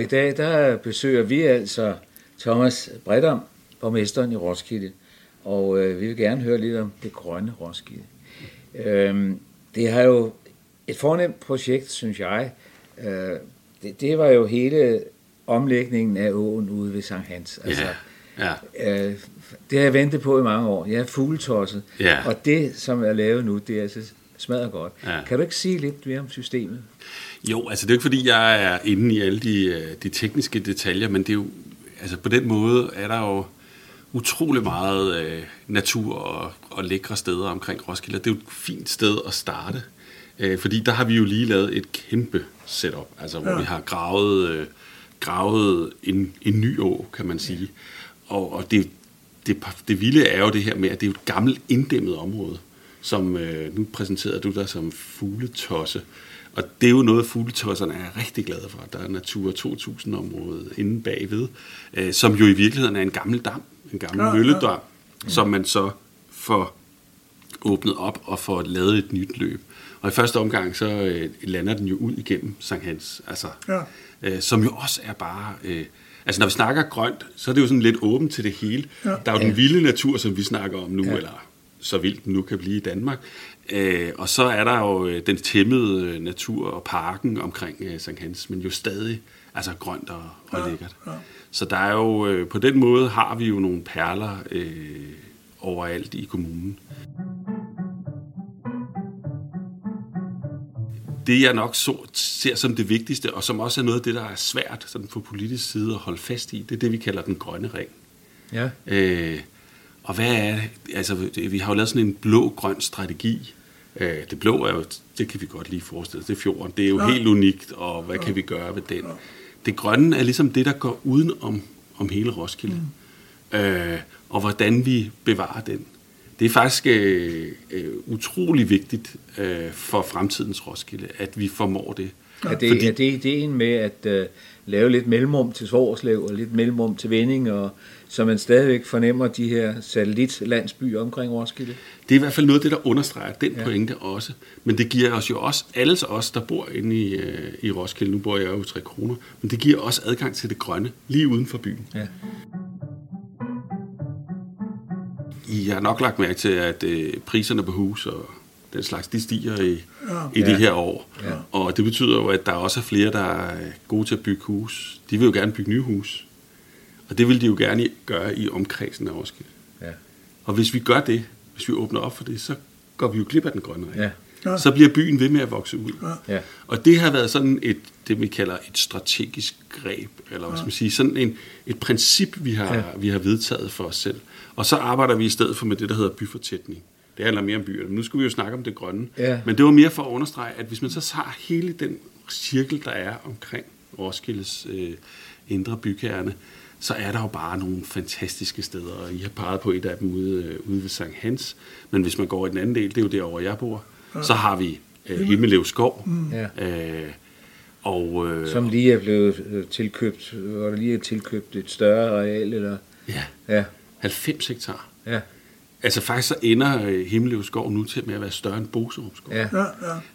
Og i dag, der besøger vi altså Thomas Bredam, borgmesteren i Roskilde. Og øh, vi vil gerne høre lidt om det grønne Roskilde. Øhm, det har jo et fornemt projekt, synes jeg. Øh, det, det var jo hele omlægningen af åen ude ved Sankt Hans. Altså, Ja, ja. øh, det har jeg ventet på i mange år. Jeg er fugletosset. Ja. Og det, som er lavet nu, det er altså smadret godt. Ja. Kan du ikke sige lidt mere om systemet? Jo, altså det er jo ikke fordi, jeg er inde i alle de, øh, de tekniske detaljer, men det er jo, altså på den måde er der jo utrolig meget øh, natur og, og lækre steder omkring Roskilde. Det er jo et fint sted at starte, øh, fordi der har vi jo lige lavet et kæmpe setup, altså hvor ja. vi har gravet, øh, gravet en, en ny å, kan man sige. Og, og det, det, det vilde er jo det her med, at det er jo et gammelt inddæmmet område, som øh, nu præsenterede du dig som fugletosse. Og det er jo noget, fugletosserne er rigtig glade for. Der er Natura 2000-området inde bagved, øh, som jo i virkeligheden er en gammel dam, en gammel Ja, mølledam, ja. som man så får åbnet op og får lavet et nyt løb. Og i første omgang, så øh, lander den jo ud igennem Sankt Hans, altså, Ja. øh, som jo også er bare... Øh, altså når vi snakker grønt, så er det jo sådan lidt åbent til det hele. Ja. Der er jo den vilde natur, som vi snakker om nu, ja. eller så vildt den nu kan blive i Danmark. Øh, og så er der jo øh, den tæmmede øh, natur og parken omkring øh, Sankt Hans, men jo stadig altså grønt og, og Ja, lækkert. ja. Så der er jo, øh, på den måde har vi jo nogle perler øh, overalt i kommunen. Det jeg nok så, ser som det vigtigste, og som også er noget af det, der er svært sådan på politisk side at holde fast i, det er det, vi kalder den grønne ring. Ja. Øh, og hvad er det? Altså, vi har jo lavet sådan en blå-grøn strategi. Øh, det blå er jo, det kan vi godt lige forestille os, det er fjorden. Det er jo Ja. helt unikt, og hvad kan vi gøre ved den? Det grønne er ligesom det, der går uden om, om hele Roskilde. Mm. Øh, og hvordan vi bevarer den. Det er faktisk øh, øh, utrolig vigtigt øh, for fremtidens Roskilde, at vi formår det. Er det, Fordi- er det ideen med at uh, lave lidt mellemrum til Svorslev og lidt mellemrum til Vending, og, så man stadigvæk fornemmer de her satellitlandsbyer omkring Roskilde? Det er i hvert fald noget af det, der understreger den Ja. pointe også. Men det giver os jo også, alle os, der bor inde i, øh, i Roskilde, nu bor jeg jo i 3 kroner, men det giver også adgang til det grønne, lige uden for byen. Ja. I har nok lagt mærke til, at øh, priserne på hus og den slags, de stiger i, Ja. i de Ja. her år. Ja. Og det betyder jo, at der også er flere, der er gode til at bygge hus. De vil jo gerne bygge nye hus. Og det vil de jo gerne gøre i omkredsen af Roskilde. Ja. Og hvis vi gør det, hvis vi åbner op for det, så går vi jo glip af den grønne ring. Ja. Ja. Så bliver byen ved med at vokse ud. Ja. Og det har været sådan et, det vi kalder et strategisk greb, eller hvad skal man sige, sådan en, et princip, vi har, Ja. vi har vedtaget for os selv. Og så arbejder vi i stedet for med det, der hedder byfortætning. Det handler mere om byerne, men nu skulle vi jo snakke om det grønne. Ja. Men det var mere for at understrege, at hvis man så har hele den cirkel, der er omkring Roskildes øh, indre bykerne, så er der jo bare nogle fantastiske steder, og I har peget på et af dem ude, øh, ude ved Sankt Hans. Men hvis man går i den anden del, det er jo derovre, jeg bor, så har vi øh, Himmelev Skov, Ja. øh, og øh, Som lige er blevet øh, tilkøbt, hvor der lige er tilkøbt et større areal, eller... ja, Ja, 90 hektar. ja, Altså faktisk så ender øh, Himmelev Skov nu til med at være større end Boserup Skov. ja. Ja, ja.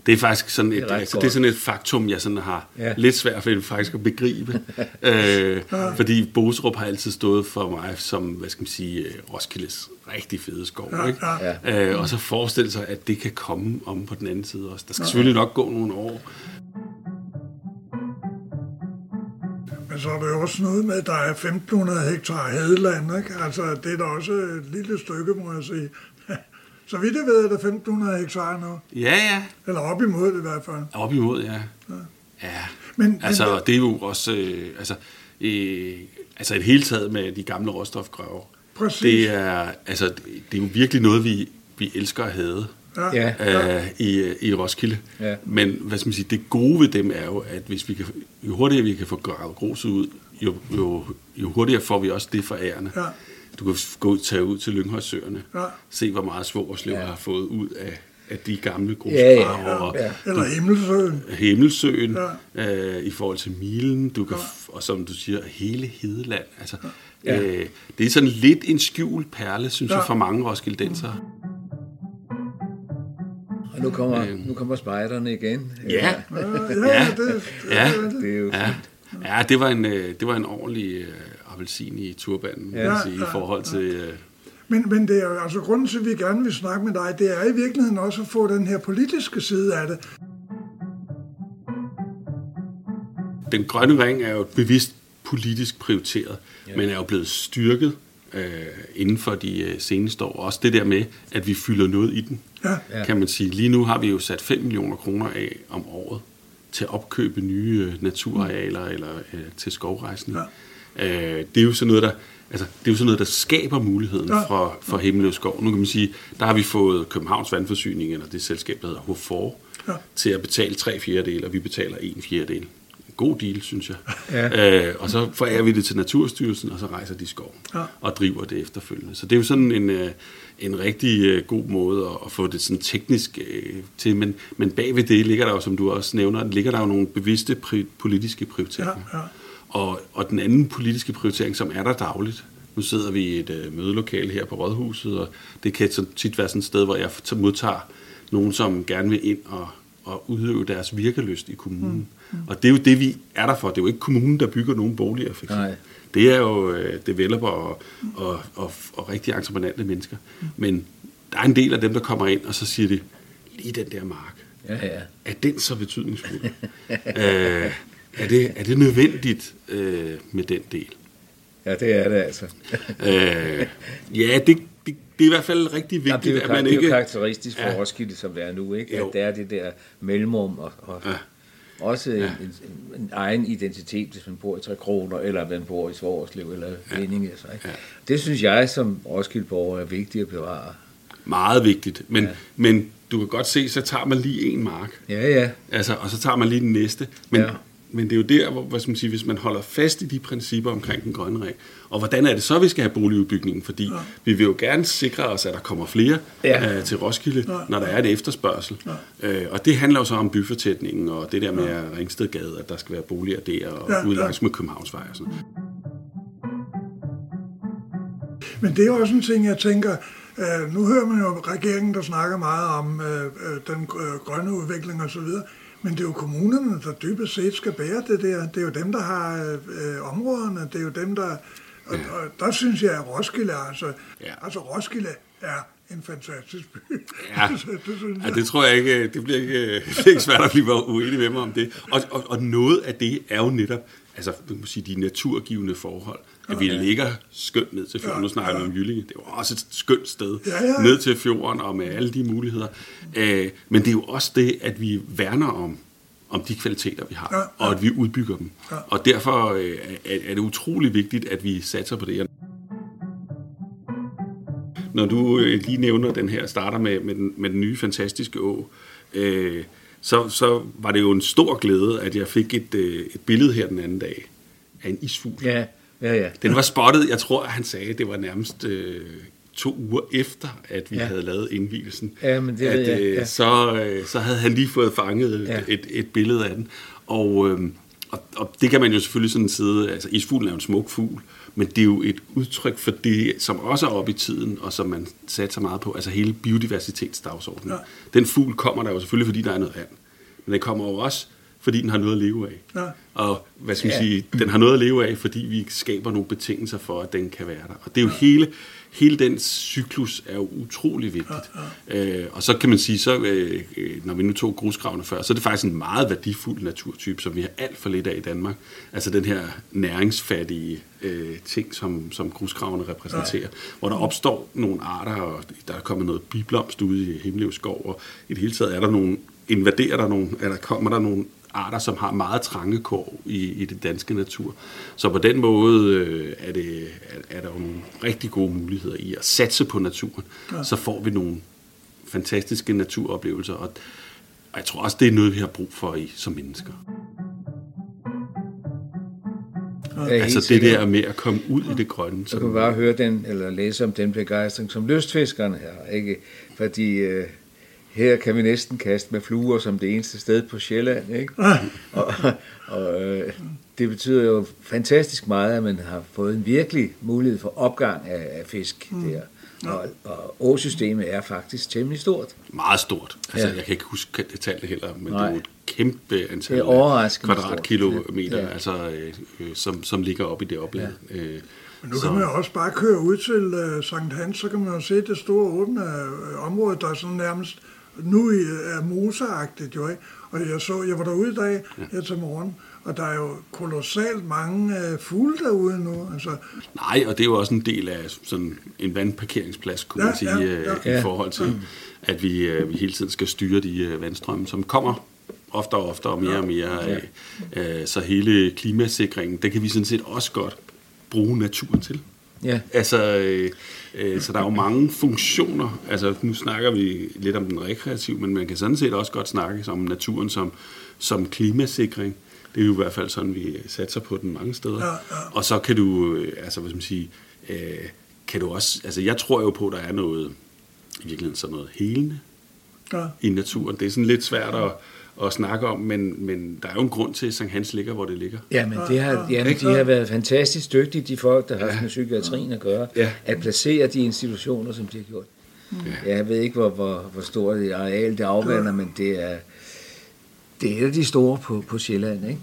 Det er faktisk sådan et, Det er altså, det er sådan et faktum, jeg sådan har Ja. ja. lidt svært ved faktisk at begribe. øh, fordi Boserup har altid stået for mig som, hvad skal man sige, øh, Roskildes rigtig fede skov. Ja, ikke? ja. Øh, og så forestille sig, at det kan komme om på den anden side også. Der skal selvfølgelig nok gå nogle år. Men så er der jo også noget med, at der er 1500 hektar hedeland, ikke? Altså, det er da også et lille stykke, må jeg sige. Så vidt jeg ved, er der 1500 hektar nu. Ja, ja. Eller op imod det i hvert fald. Op imod, ja. Ja, Men- altså men- det er jo også, øh, altså, øh, altså et hele taget med de gamle råstofgrøver. Præcis. Det er, altså, det, det er jo virkelig noget, vi, vi elsker at have Ja. øh, i, i Roskilde. Ja. Men hvad skal man sige, det gode ved dem er jo, at hvis vi kan, jo hurtigere vi kan få gravet gruset ud, jo, jo, jo hurtigere får vi også det for ærende. Ja. Du kan gå ud, tage ud til Lynghøjsøerne, Ja. se hvor meget Svogerslev Ja. ja. har fået ud af, af de gamle Ja, ja, grusgraver. og ja. Eller Himmelsøen. Himmelsøen øh, i forhold til Milen, du kan, f- og som du siger, hele Hedeland. Altså, Ja. øh, det er sådan lidt en skjult perle, synes Ja. jeg, for mange roskildensere. Og nu kommer, nu kommer spejderne igen. Ja, Ja, ja, Ja. det, ja, det, Det er jo ja. Ja, det var en, øh, det var en ordentlig øh, appelsin i turbanen, ja, Ja, sige, i ja, forhold til... Øh, Men, men det er jo, altså grunden til, at vi gerne vil snakke med dig, det er i virkeligheden også at få den her politiske side af det. den grønne ring er jo bevidst politisk prioriteret, ja. men er jo blevet styrket øh, inden for de øh, seneste år. Også det der med, at vi fylder noget i den, Ja. kan man sige. Lige nu har vi jo sat 5 millioner kroner af om året til at opkøbe nye øh, naturarealer eller øh, til skovrejsning. Ja. Øh, det er jo sådan noget, der Altså, det er jo sådan noget, der skaber muligheden Ja. for, for Himmeløv Skov. Nu kan man sige, der har vi fået Københavns Vandforsyning, eller det selskab, der hedder H4, Ja. til at betale tre fjerdedele, og vi betaler en fjerdedel. God deal, synes jeg. Ja. Øh, og så forærer vi det til Naturstyrelsen, og så rejser de skov Ja. og driver det efterfølgende. Så det er jo sådan en, øh, en rigtig øh, god måde at, få det sådan teknisk øh, til. Men, men bagved det ligger der jo, som du også nævner, ligger der jo nogle bevidste pri- politiske prioriteringer. Ja, ja. Og, og den anden politiske prioritering, som er der dagligt, nu sidder vi i et øh, mødelokale her på Rådhuset, og det kan så tit være sådan et sted, hvor jeg modtager nogen, som gerne vil ind og, og udøve deres virkelyst i kommunen. Mm. Og det er jo det, vi er der for. Det er jo ikke kommunen, der bygger nogen boliger, for eksempel. Nej. Det er jo øh, developer og, og, og, og rigtig entreprenante mennesker. Men der er en del af dem, der kommer ind, og så siger de, lige den der mark, Ja, ja. er den så betydningsfuld? øh, er, det, er det nødvendigt øh, med den del? Ja, det er det altså. Øh, ja, det, det, det er i hvert fald rigtig Ja, vigtigt, det, er jo, at man det er jo ikke... karakteristisk for Ja. ja. Roskilde, som det er nu, ikke? Jo. at der er det der mellemrum og, og Ja. ja. også en, en, en egen identitet, hvis man bor i Trekroner, eller man bor i Svorslev eller Vindinge. Så, ikke? Ja. Det synes jeg som Roskildeborger er vigtigt at bevare. Meget vigtigt, men, ja. Ja. men du kan godt se, så tager man lige en mark, Ja, ja. altså, og så tager man lige den næste. Men, ja. Ja. men det er jo der, hvor hvad skal man sige, hvis man holder fast i de principper omkring den grønne ring, og hvordan er det så, vi skal have boligudbygningen? Fordi ja. vi vil jo gerne sikre os, at der kommer flere ja. Ja. øh, til Roskilde, Ja. når der er et efterspørgsel. Ja. Øh, og det handler jo så om byfortætningen, og det der med ja. Ringstedgade, at der skal være boliger der, og Ja, ja. ude ja. langs med Københavnsvej og sådan Men det er jo også en ting, jeg tænker, øh, nu hører man jo regeringen, der snakker meget om øh, øh, den øh, grønne udvikling og så videre, men det er jo kommunerne, der dybest set skal bære det der. Det er jo dem, der har øh, områderne, det er jo dem, der... Og, og der synes jeg, at Roskilde altså... Ja. Altså, Roskilde er en fantastisk by. Ja, det synes ja, jeg. det tror jeg ikke, det bliver ikke, det bliver ikke svært at blive uenig med mig om det. Og, og, og noget af det er jo netop, altså man må sige, de naturgivende forhold. At vi ligger skønt ned til fjorden. Nu snakker vi om Jyllinge. Det er jo også et skønt sted. Ja, ja. Ned til fjorden og med alle de muligheder. Øh, men det er jo også det, at vi værner om om de kvaliteter, vi har, Ja, ja. og at vi udbygger dem. Ja. Og derfor øh, er, er det utrolig vigtigt, at vi satser på det. Når du øh, lige nævner den her, starter med, med, den, med den nye fantastiske å, øh, så, så var det jo en stor glæde, at jeg fik et, øh, et billede her den anden dag af en isfugl. Ja, ja, ja. Den var spottet, jeg tror, han sagde, det var nærmest øh, to uger efter, at vi ja. Havde lavet indvielsen. Ja, men det at, ved jeg, øh, ja. så, øh, så havde han lige fået fanget et, Ja. et, et billede af den. Og, øh, og, og det kan man jo selvfølgelig sådan sidde, altså isfuglen er jo en smuk fugl, men det er jo et udtryk for det, som også er oppe i tiden, og som man satser meget på, altså hele biodiversitetsdagsordenen. Ja. Den fugl kommer der jo selvfølgelig, fordi der er noget vand, men den kommer jo også, fordi den har noget at leve af. Ja. Og hvad skal man Ja. sige, den har noget at leve af, fordi vi skaber nogle betingelser for, at den kan være der. Og det er jo hele, hele den cyklus er jo utrolig vigtigt. Ja, ja. Øh, og så kan man sige, så, øh, øh, når vi nu tog grusgravene før, så er det faktisk en meget værdifuld naturtype, som vi har alt for lidt af i Danmark. Altså den her næringsfattige øh, ting, som, som grusgravene repræsenterer. Ja. Hvor der opstår nogle arter, og der er kommet noget biblomst ude i Himmeløvskov, og i det hele taget er der nogle, invaderer der nogle, eller kommer der nogle arter, som har meget trange kår i, i det danske natur. Så på den måde øh, er, det, er, er der jo nogle rigtig gode muligheder i at satse på naturen. Ja. Så får vi nogle fantastiske naturoplevelser, og, og jeg tror også, det er noget, vi har brug for i som mennesker. Er Altså det sikker. der med at komme ud i det grønne. Så kan man bare høre den, eller læse om den begejstring, som lystfiskerne har, ikke? Fordi øh, her kan vi næsten kaste med fluer som det eneste sted på Sjælland, ikke? Og, og øh, det betyder jo fantastisk meget, at man har fået en virkelig mulighed for opgang af, af fisk mm. der. Og, og åsystemet er faktisk temmelig stort. Meget stort. Altså, Ja. Jeg kan ikke huske detaljer heller, men Nej. det er jo et kæmpe antal Det er kvadratkilometer. Ja. altså, øh, øh, som, som ligger op i det opland. Ja. Øh, Men nu kan man jo også bare køre ud til uh, Sankt Hans, så kan man jo se det store åbne uh, område, der er sådan nærmest nu er moseagtigt jo, ikke? Og jeg så, jeg var derude i dag her til morgen, og der er jo kolossalt mange uh, fugle derude nu. Altså, Nej, og det er jo også en del af sådan en vandparkeringsplads, kunne Ja, man sige, ja, øh, ja. i Ja. forhold til, at vi, øh, vi hele tiden skal styre de øh, vandstrømme, som kommer oftere og oftere og mere og mere. af. Øh, Så hele klimasikringen, det kan vi sådan set også godt bruge naturen til. Ja. Altså, øh, øh, så der er jo mange funktioner. Altså, nu snakker vi lidt om den rekreative, men man kan sådan set også godt snakke om naturen som, som klimasikring. Det er jo i hvert fald sådan, vi satser på den mange steder. Ja, ja. Og så kan du, øh, altså hvad skal man sige, øh, kan du også, altså jeg tror jo på, at der er noget, i virkeligheden sådan noget helende ja. i naturen. Det er sådan lidt svært at, at snakke om, men, men der er jo en grund til, at Sankt Hans ligger, hvor det ligger. Jamen, det har, jamen, de har været fantastisk dygtige, de folk, der har haft med psykiatrien at gøre, Ja. at placere de institutioner, som de har gjort. Jeg ved ikke, hvor, hvor, hvor stort det areal det afvander, men det er, det er et af de store på, på Sjælland, ikke?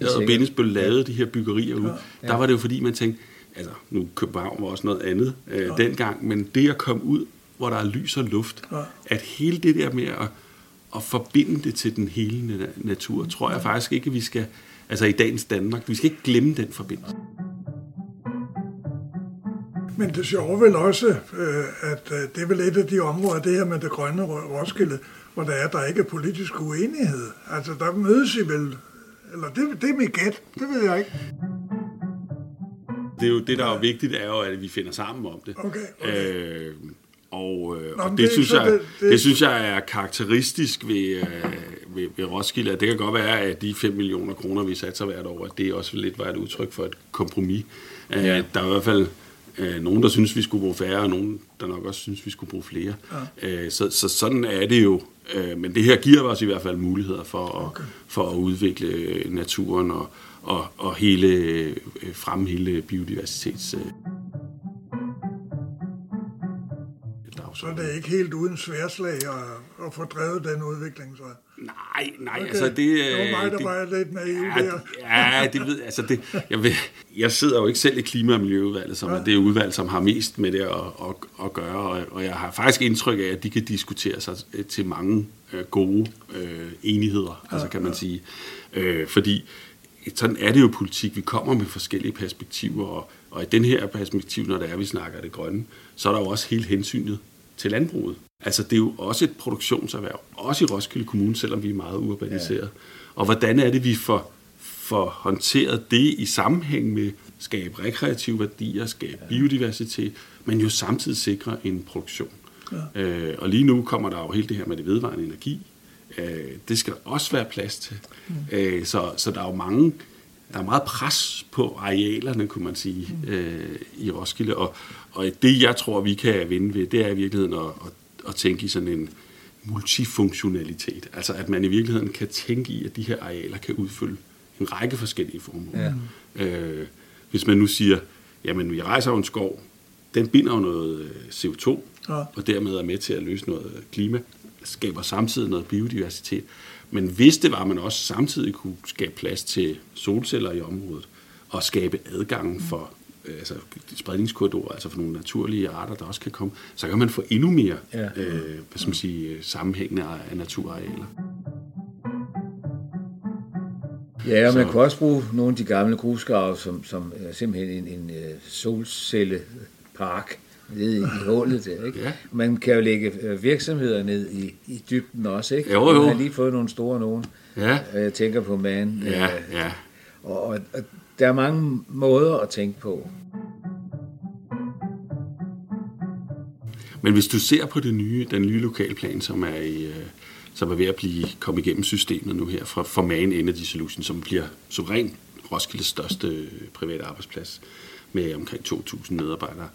Jeg havde Bindesbøl lavet de her byggerier ud. Der var det jo fordi, man tænkte, altså nu København var også noget andet øh, dengang, men det at komme ud, hvor der er lys og luft, Ja. at hele det der med at, at forbinde det til den hele na- natur, tror jeg faktisk ikke, at vi skal, altså i dagens Danmark, vi skal ikke glemme den forbindelse. Men det sjove vel også, øh, at øh, det er vel et af de områder, det her med det grønne Ro- Roskilde, hvor der er, der ikke er politisk uenighed. Altså, der mødes I vel, eller det, det er mit gæt, det ved jeg ikke. Det, er jo, det der er vigtigt, er jo, at vi finder sammen om det. Okay, okay. Øh, og, øh, Nå, og det, det- synes jeg, det- det, det- synes jeg er karakteristisk ved, øh, ved, ved Roskilde. At det kan godt være, at de 5 millioner kroner, vi satser hvert år, at det også lidt var et udtryk for et kompromis. Ja. Ja. Der er i hvert fald øh, nogen, der synes, vi skulle bruge færre, og nogen, der nok også synes, vi skulle bruge flere. Ja. Øh, så, så sådan er det jo. Øh, men det her giver os i hvert fald muligheder for at, okay. for at udvikle øh, naturen og, og, og hele, øh, fremme hele biodiversitets... Øh, Så er det ikke helt uden sværslag at, at få drevet den udvikling, så. Nej, nej, Okay. altså det... Det var mig, der det, var lidt naiv ja, der. ja, det ved altså det, jeg, ved, jeg sidder jo ikke selv i klima- og miljøudvalget, som er det udvalg, som har mest med det at, at, at gøre, og, og jeg har faktisk indtryk af, at de kan diskutere sig til mange øh, gode øh, enigheder, altså kan man sige. Øh, fordi sådan er det jo politik. Vi kommer med forskellige perspektiver, og, og i den her perspektiv, når det er, vi snakker det grønne, så er der jo også hele hensynet til landbruget. Altså det er jo også et produktionserhverv, også i Roskilde Kommune, selvom vi er meget urbaniseret. Ja. Og hvordan er det, vi får, får håndteret det i sammenhæng med skabe rekreative værdier, skabe ja. biodiversitet, men jo samtidig sikre en produktion. Ja. Øh, og lige nu kommer der jo hele det her med det vedvarende energi. Øh, det skal der også være plads til. Mm. Øh, så, så der er jo mange, der er meget pres på arealerne, kunne man sige, mm. øh, i Roskilde. Og, og det, jeg tror, vi kan vinde ved, det er i virkeligheden at, at, at tænke i sådan en multifunktionalitet. Altså at man i virkeligheden kan tænke i, at de her arealer kan udfylde en række forskellige formål. Ja. Øh, hvis man nu siger, jamen vi rejser jo en skov, den binder jo noget øh, CO2, Ja. og dermed er med til at løse noget klima, skaber samtidig noget biodiversitet. Men hvis det var, at man også samtidig kunne skabe plads til solceller i området, og skabe adgang for øh, altså spredningskorridorer, altså for nogle naturlige arter, der også kan komme, så kan man få endnu mere Ja. øh, hvad skal man sige, øh, sammenhængende af naturarealer. Ja, og man Så- kan også bruge nogle af de gamle grusgrave som, som er simpelthen en, en øh, solcellepark nede i, i hullet der, ikke? Ja. Man kan jo lægge øh, virksomheder ned i, i dybden også, ikke? Jo, jo. Man har lige fået nogle store nogen. Ja, Jeg tænker på man. ja, øh, ja. Og, og, og der er mange måder at tænke på. Men hvis du ser på det nye, den nye lokalplan, som er, i, øh, som er ved at blive komme igennem systemet nu her fra for Man Energy Solution, som bliver suverænt Roskildes største øh, private arbejdsplads med omkring 2.000 medarbejdere,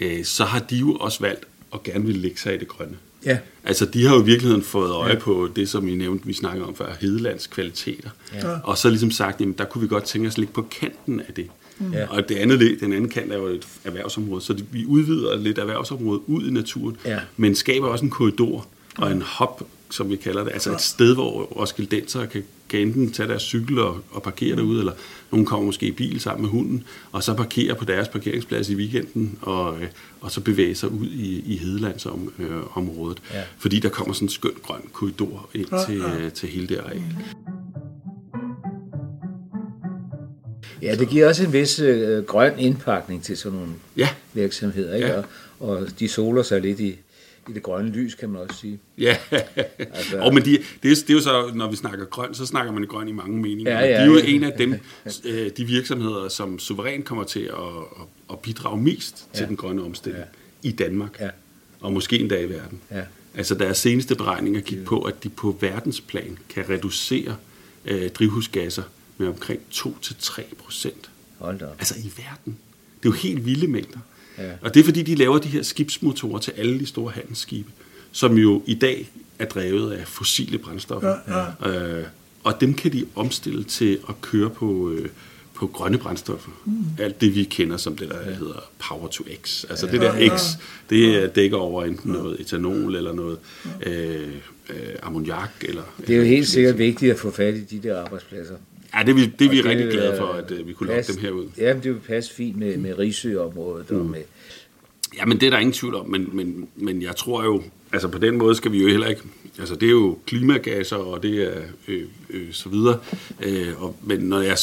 øh, så har de jo også valgt at gerne vil lægge sig i det grønne. Ja. Altså, de har jo i virkeligheden fået øje ja. på det, som I nævnte, vi snakkede om før, Hedelands kvaliteter. Ja. Og så ligesom sagt, jamen, der kunne vi godt tænke os at ligge på kanten af det. Ja. Og det andet, den anden kant er jo et erhvervsområde, så vi udvider lidt erhvervsområde ud i naturen, Ja. men skaber også en korridor og en hop, som vi kalder det, altså et sted, hvor Roskildenser kan, kan enten tage deres cykel og, og parkere derude, eller nogen kommer måske i bil sammen med hunden, og så parkere på deres parkeringsplads i weekenden, og, øh, og så bevæge sig ud i, i Hedelandsområdet, øh, området. Ja. fordi der kommer sådan en skøn grøn korridor ind Ja, til, ja. øh, til hele det areal. Ja, det giver også en vis øh, grøn indpakning til sådan nogle Ja, virksomheder, ikke? Ja. Og, og de soler sig lidt i, i det grønne lys, kan man også sige. Ja, Altså- og men de, det, er, det er jo så, når vi snakker grøn, så snakker man grøn i mange meninger. Ja, Ja, de er jo ja. en af dem, øh, de virksomheder, som suverænt kommer til at, at, bidrage mest ja. til den grønne omstilling Ja. i Danmark, Ja. og måske endda i verden. Ja. Altså deres seneste beregninger gik på, at de på verdensplan kan reducere øh, drivhusgasser med omkring 2-3 procent. Hold da op. Altså i verden. Det er jo helt vilde mængder. Ja. Og det er fordi, de laver de her skibsmotorer til alle de store handelsskibe, som jo i dag er drevet af fossile brændstoffer. Ja, Øh, og dem kan de omstille til at køre på, øh, på grønne brændstoffer. Mm. Alt det, vi kender som det, der hedder Power to X. Altså det der X, det øh, dækker over enten noget etanol eller noget øh, øh, ammoniak. Eller, Det er jo helt sikkert vigtigt at få fat i de der arbejdspladser. Ja, det er vi, det er vi det rigtig glade for, at øh, vi kunne passe- dem herud. Ja, det vil passe fint med, med Risø-området og med... Ja, men det er der ingen tvivl om, men, men, men jeg tror jo, altså på den måde skal vi jo heller ikke, altså det er jo klimagasser, og det er øh, øh, så videre, øh, og, men når jeg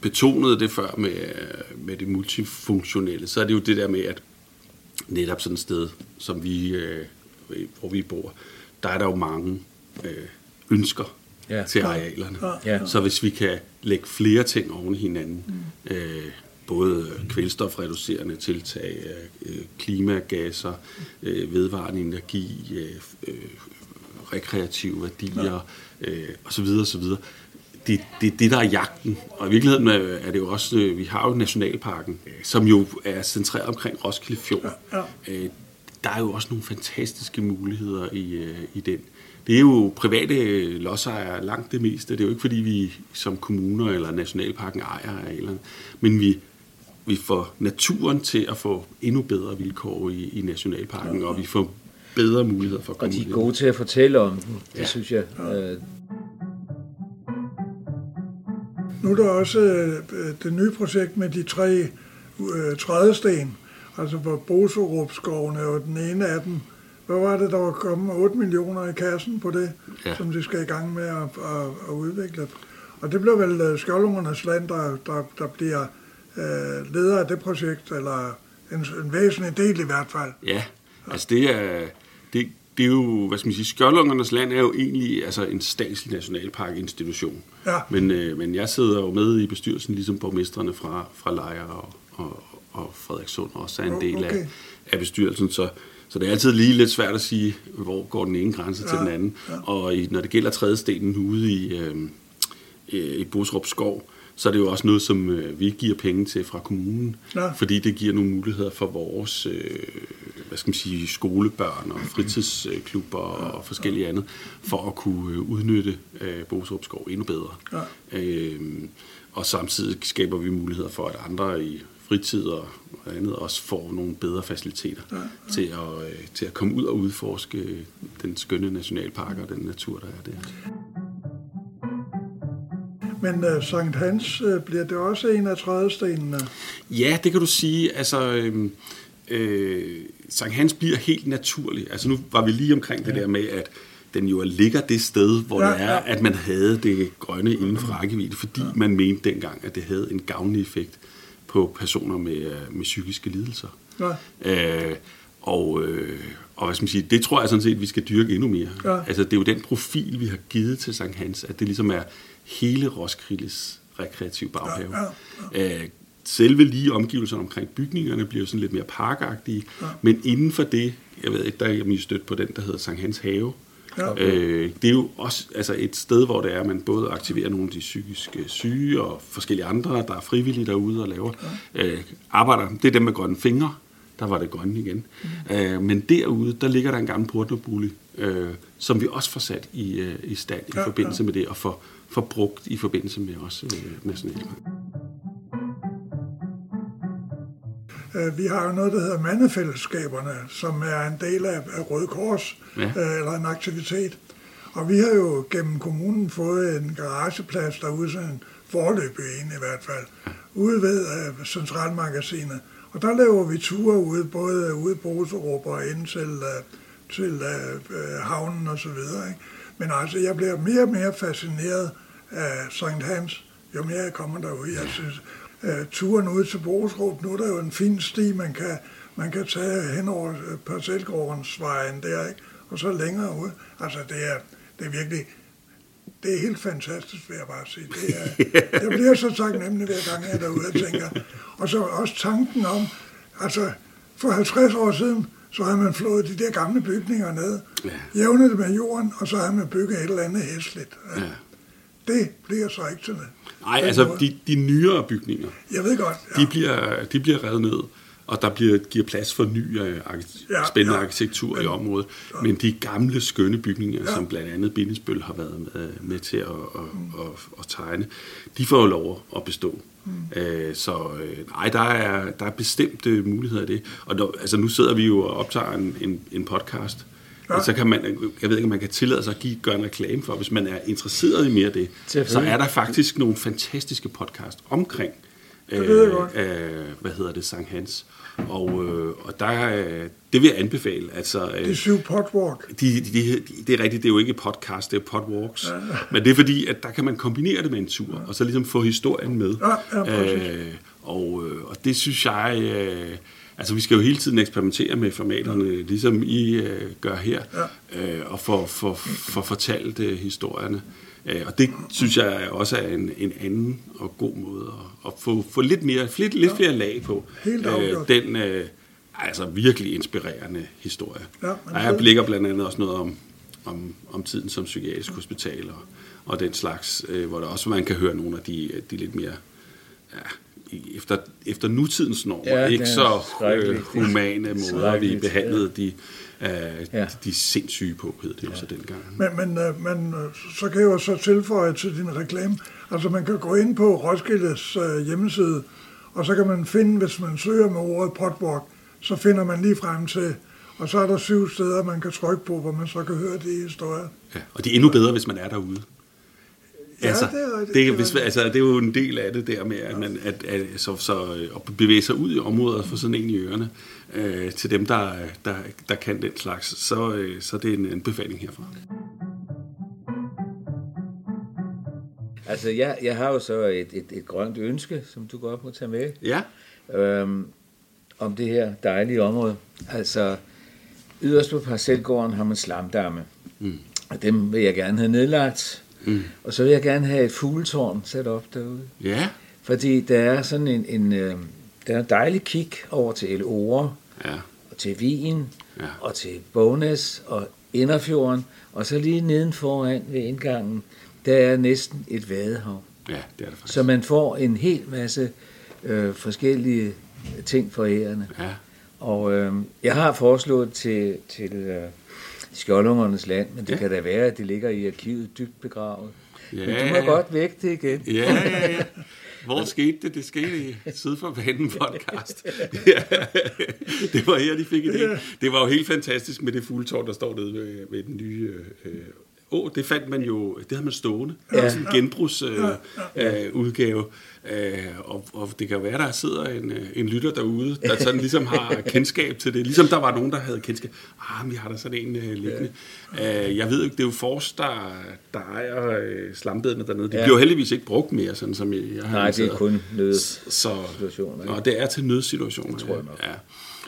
betonede det før med, øh, med det multifunktionelle, så er det jo det der med, at netop sådan et sted, som vi, øh, hvor vi bor, der er der jo mange øh, ønsker Ja. ja. til arealerne. Ja. Så hvis vi kan lægge flere ting oven i hinanden, mm. øh, både kvælstofreducerende tiltag, øh, klimagasser, øh, vedvarende energi, øh, øh, rekreative værdier øh, osv. osv. Det, det det, der er jagten. Og i virkeligheden øh, er det jo også, øh, vi har jo Nationalparken, øh, som jo er centreret omkring Roskilde Fjord. Ja. Øh, der er jo også nogle fantastiske muligheder i, øh, i den. Det er jo private lodsejere langt det meste. Det er jo ikke, fordi vi som kommuner eller Nationalparken ejer arealerne, men vi, vi får naturen til at få endnu bedre vilkår i, i Nationalparken, og vi får bedre muligheder for at Og komme de ud er gode til at fortælle om den, det Ja. synes jeg. Øh, Nu er der også øh, det nye projekt med de tre øh, trædesten, altså hvor Boserup-skoven er jo den ene af dem. Hvad var det, der var kommet 8 millioner i kassen på det, ja. Som de skal i gang med at, at, at udvikle? Og det bliver vel øh, Skjoldungernes land, der, der, der bliver øh, leder af det projekt, eller en, en væsentlig del i hvert fald. Ja, altså det er, det, det er jo, hvad skal man sige, Skjoldungernes Land er jo egentlig altså en statslig nationalparkinstitution. Ja. Men, øh, men jeg sidder jo med i bestyrelsen, ligesom borgmestrene fra, fra Lejre og, og, og Frederikssund også er en del Okay. af, af bestyrelsen. Så, så det er altid lige lidt svært at sige, hvor går den ene grænse ja. til den anden. Ja. Og i, når det gælder trædestenen ude i, øh, i Bosrup Skov, så er det jo også noget, som øh, vi giver penge til fra kommunen, Ja. fordi det giver nogle muligheder for vores øh, hvad skal man sige, skolebørn og fritidsklubber og forskellige andet, for at kunne øh, udnytte øh, Boserup Skov endnu bedre. Ja. Øh, og samtidig skaber vi muligheder for, at andre i fritid og andet også får nogle bedre faciliteter ja, ja. Til, at, øh, til at komme ud og udforske den skønne nationalpark og den natur, der er der. Men uh, Sankt Hans uh, bliver det også en af trædestenene. Ja, det kan du sige. Altså, øh, øh, Sankt Hans bliver helt naturlig. Altså nu var vi lige omkring det der med, at den jo ligger det sted, hvor Ja, det er, ja. at man havde det grønne inden for rækkevidde, fordi man mente dengang, at det havde en gavnlig effekt på personer med, øh, med psykiske lidelser. Ja. Øh, og, øh, og hvad skal man sige, det tror jeg sådan set, vi skal dyrke endnu mere. Ja. Altså, det er jo den profil, vi har givet til Sankt Hans, at det ligesom er hele Roskildes rekreative baghave. Ja, Øh, selve lige omgivelserne omkring bygningerne bliver jo sådan lidt mere parkagtige, ja. men inden for det, jeg ved ikke, der er jeg stødt på den, der hedder Sankt Hans Have. Ja. Øh, det er jo også altså et sted, hvor det er, at man både aktiverer nogle af de psykiske syge og forskellige andre, der er frivillige derude og laver ja. øh, arbejder. Det er dem med grønne fingre. Der var det grønne igen. Mm. Øh, men derude, der ligger der en gammel portnerbolig, øh, som vi også får sat i, øh, i stand i Ja, forbindelse med det, og får, får brugt i forbindelse med også øh, nationalpark. Vi har jo noget, der hedder mandefællesskaberne, som er en del af, Røde Kors, Ja. øh, eller en aktivitet. Og vi har jo gennem kommunen fået en garageplads derude, sådan en forløbig en i hvert fald, ude ved øh, Centralmagasinet. Og der laver vi ture ude, både ude i Boserup og ind til, øh, til øh, øh, havnen og så videre. Ikke? Men altså, jeg bliver mere og mere fascineret af St. Hans, jo mere jeg kommer derud. Jeg synes, øh, turen ud til Boserup, nu er der jo en fin sti, man kan, man kan tage hen over øh, Parcelgårdensvejen der, ikke? og så længere ud. Altså, det er, det er virkelig, det er helt fantastisk, vil jeg bare sige. Det er, jeg bliver så taknemmelig hver gang, jeg er derude og tænker. Og så også tanken om, altså for 50 år siden, så havde man flået de der gamle bygninger ned, Ja. jævnet det med jorden, og så havde man bygget et eller andet hæsligt. Ja. Det bliver så ikke til det. Nej, altså de, de nyere bygninger, Jeg ved godt, ja. de bliver, de bliver revet ned, og der bliver, giver plads for ny øh, arki- Ja, spændende ja. arkitektur i Men- området. Men de gamle, skønne bygninger, Ja. som blandt andet Bindesbøl har været med, med til at, at, at, at tegne, de får jo lov at bestå. Mm. Øh, så øh, nej, der er, der er bestemte muligheder i det. Og der, altså, nu sidder vi jo og optager en, en, en podcast, Ja. Ja. så kan man, jeg ved ikke, om man kan tillade sig at give, gøre en reklame for, hvis man er interesseret i mere af det, så er der faktisk nogle fantastiske podcast omkring, Det ved jeg godt. øh, hvad hedder det, Sankt Hans. Og, øh, og der, øh, det vil jeg anbefale. Altså, øh, De syv potwalk. de, de, de, det er rigtigt, det er jo ikke podcast, det er podwalks. Ja. Men det er fordi, at der kan man kombinere det med en tur, ja. og så ligesom få historien med. Ja, ja, præcis. øh, og, øh, og det synes jeg... Øh, altså, vi skal jo hele tiden eksperimentere med formaterne, ligesom I øh, gør her, ja. øh, og få for, for fortalt øh, historierne. Øh, og det synes jeg også er en, en anden og god måde at, at få, få lidt, mere, lidt, lidt flere lag på. Helt afgjort. den øh, altså virkelig inspirerende historie. Ja, jeg det- blikker blandt andet også noget om, om, om tiden som psykiatrisk hospital og, og den slags, øh, hvor der også man kan høre nogle af de, de lidt mere ja, efter, efter nutidens normer, Ja, ja, ikke så øh, humane måder, vi behandlede de, øh, Ja. de sindssyge på, hed det jo så dengang. Men, men, øh, men øh, så kan jeg jo så tilføje til din reklame. Altså man kan gå ind på Roskildes øh, hjemmeside, og så kan man finde, hvis man søger med ordet potwalk, så finder man lige frem til, og så er der syv steder, man kan trykke på, hvor man så kan høre de historier. Ja, og det er endnu bedre, hvis man er derude. Ja, altså, det er rigtigt, Det, det hvis, altså, det er jo en del af det der med, at man at, at, så, så, øh, at bevæge sig ud i områder for sådan en i ørerne, øh, til dem, der, der, der kan den slags, så, øh, så det er en anbefaling herfra. Altså, jeg, jeg har jo så et, et, et grønt ønske, som du godt må tage med, Ja, øhm, om det her dejlige område. Altså, yderst på parcelgården har man slamdamme, Mm. og dem vil jeg gerne have nedlagt. Mm. Og så vil jeg gerne have et fugletårn sat op derude. ja, Fordi der er sådan en, en, øh, der er en dejlig kig over til Elore, ja, og til Wien, Ja. og til Bognæs og Inderfjorden, og så lige nedenforan ved indgangen, der er næsten et vadehav. ja, det er det faktisk. Så man får en hel masse øh, forskellige ting for ærerne. Ja, Og øh, jeg har foreslået til, til øh, Skjoldungernes land, men det Ja. kan da være, at det ligger i arkivet dybt begravet. Ja. Men du må godt vække det igen. ja, ja, ja. Hvor skete det? Det skete i Syd for Banen podcast. Ja. Det var her, de fik idé. Det var jo helt fantastisk med det fugletårn, der står nede ved, ved den nye... Øh, Åh, det fandt man jo, det havde man stående. Ja. Sådan en genbrugsudgave. Øh, øh, udgave. øh, og, og det kan være, der sidder en, øh, en lytter derude, der sådan ligesom har kendskab til det. Ligesom der var nogen, der havde kendskab. Ah, men vi har der sådan en øh, liggende. Øh, jeg ved ikke, det er jo Fors, der, der ejer øh, slambedene dernede. De Ja. ja. bliver jo heldigvis ikke brugt mere, sådan som jeg, jeg har Nej, det er kun nød. Så, ikke? det er til nødsituationer. Det tror jeg nok. Ja.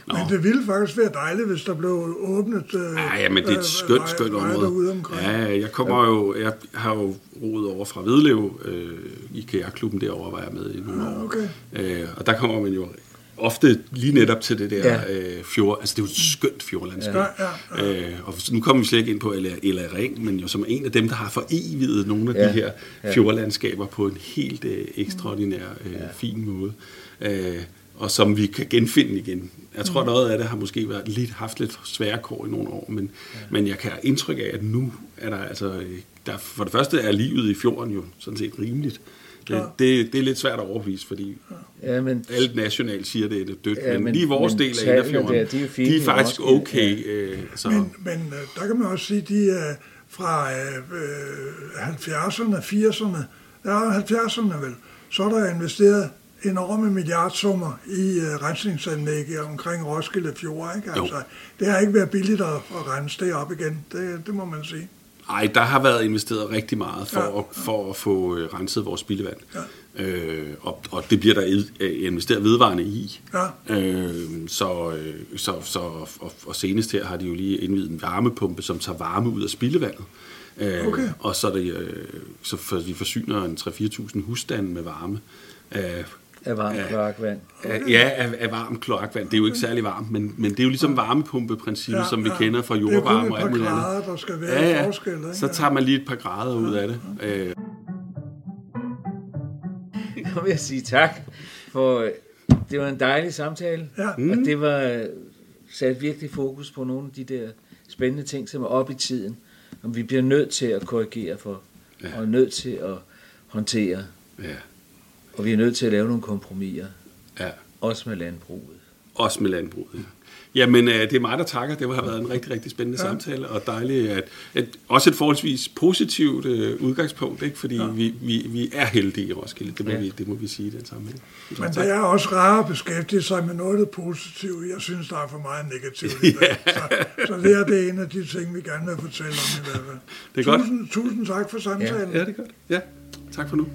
Nå, Men det ville faktisk være dejligt, hvis der blev åbnet... Øh, Ja, ja, men det er et skønt, skønt veje område. Ja, jeg kommer jo, jeg har jo roet over fra Vedlev, øh, i kajakklubben derovre var jeg med i nogle år. okay. Øh, og der kommer man jo ofte lige netop til det der Ja. øh, fjord, altså det er jo et skønt fjordlandskab. Ja, ja, Øh, og nu kommer vi slet ikke ind på Ella, Ella Ring, men jo som en af dem, der har foreviget nogle af Ja, de her ja. fjordlandskaber på en helt øh, ekstraordinær, øh, fin måde. Øh, og som vi kan genfinde igen. Jeg tror, noget af det har måske været lidt, haft lidt svære kår i nogle år, men, ja. men jeg kan have indtryk af, at nu er der altså, øh, der, for det første er livet i fjorden jo sådan set rimeligt. Det, det, det er lidt svært at overbevise, fordi Ja, men, alt nationalt siger, det er dødt. Ja, men, men- lige vores men del af Inderfjorden, der, de er fine de er faktisk okay. Øh, så, Men, men øh, der kan man også sige, de er fra øh, øh, 70'erne, 80'erne, ja 70'erne vel, så er der investeret enorme milliardsummer i øh, rensningsanlæg omkring Roskilde Fjord. Ikke? Jo. Altså, det har ikke været billigt at, at rense det op igen, det, det må man sige. Ej, der har været investeret rigtig meget for, Ja. at, for at få øh, renset vores spildevand. Ja. Øh, og, og det bliver der øh, investeret vedvarende i. Ja. Øh, så, øh, så, så og, og senest her har de jo lige indvidet en varmepumpe, som tager varme ud af spildevandet. Øh, Okay. Og så, er det, øh, så for, de forsyner en 3-4.000 husstande med varme. Øh, af varmt Ja. kloakvand. af- Ja, af, af varmt kloakvand. Det er jo ikke særlig varmt, men, men det er jo ligesom varmepumpeprincippet, ja, som vi kender fra jordvarme Det og er alt kun et muligt par andet. grader, der skal være Ja, ja. forskel. Ikke? Så tager man lige et par grader ud af det. Øh, Nu vil jeg sige tak, for det var en dejlig samtale, Ja. og det var sat virkelig fokus på nogle af de der spændende ting, som er op i tiden, som vi bliver nødt til at korrigere for, Ja. og nødt til at håndtere, ja, og vi er nødt til at lave nogle kompromiser, ja. også med landbruget. Også med landbruget. Ja. Jamen, øh, det er mig, der takker. Det har været en rigtig, rigtig spændende ja. samtale, og dejligt, at, at også et forholdsvis positivt øh, udgangspunkt, ikke? fordi ja. vi, vi, vi er heldige i Roskilde. Det må, Ja. ja. vi, det må vi sige i den sammenhæng. Men tak. det er også rart at beskæftige sig med noget positive. Jeg synes, der er for meget negativt i det. Så, så det er det en af de ting, vi gerne vil fortælle om i hvert fald. Det er godt. tusind, Tusind tak for samtalen. Ja, det er godt. Ja, tak for nu.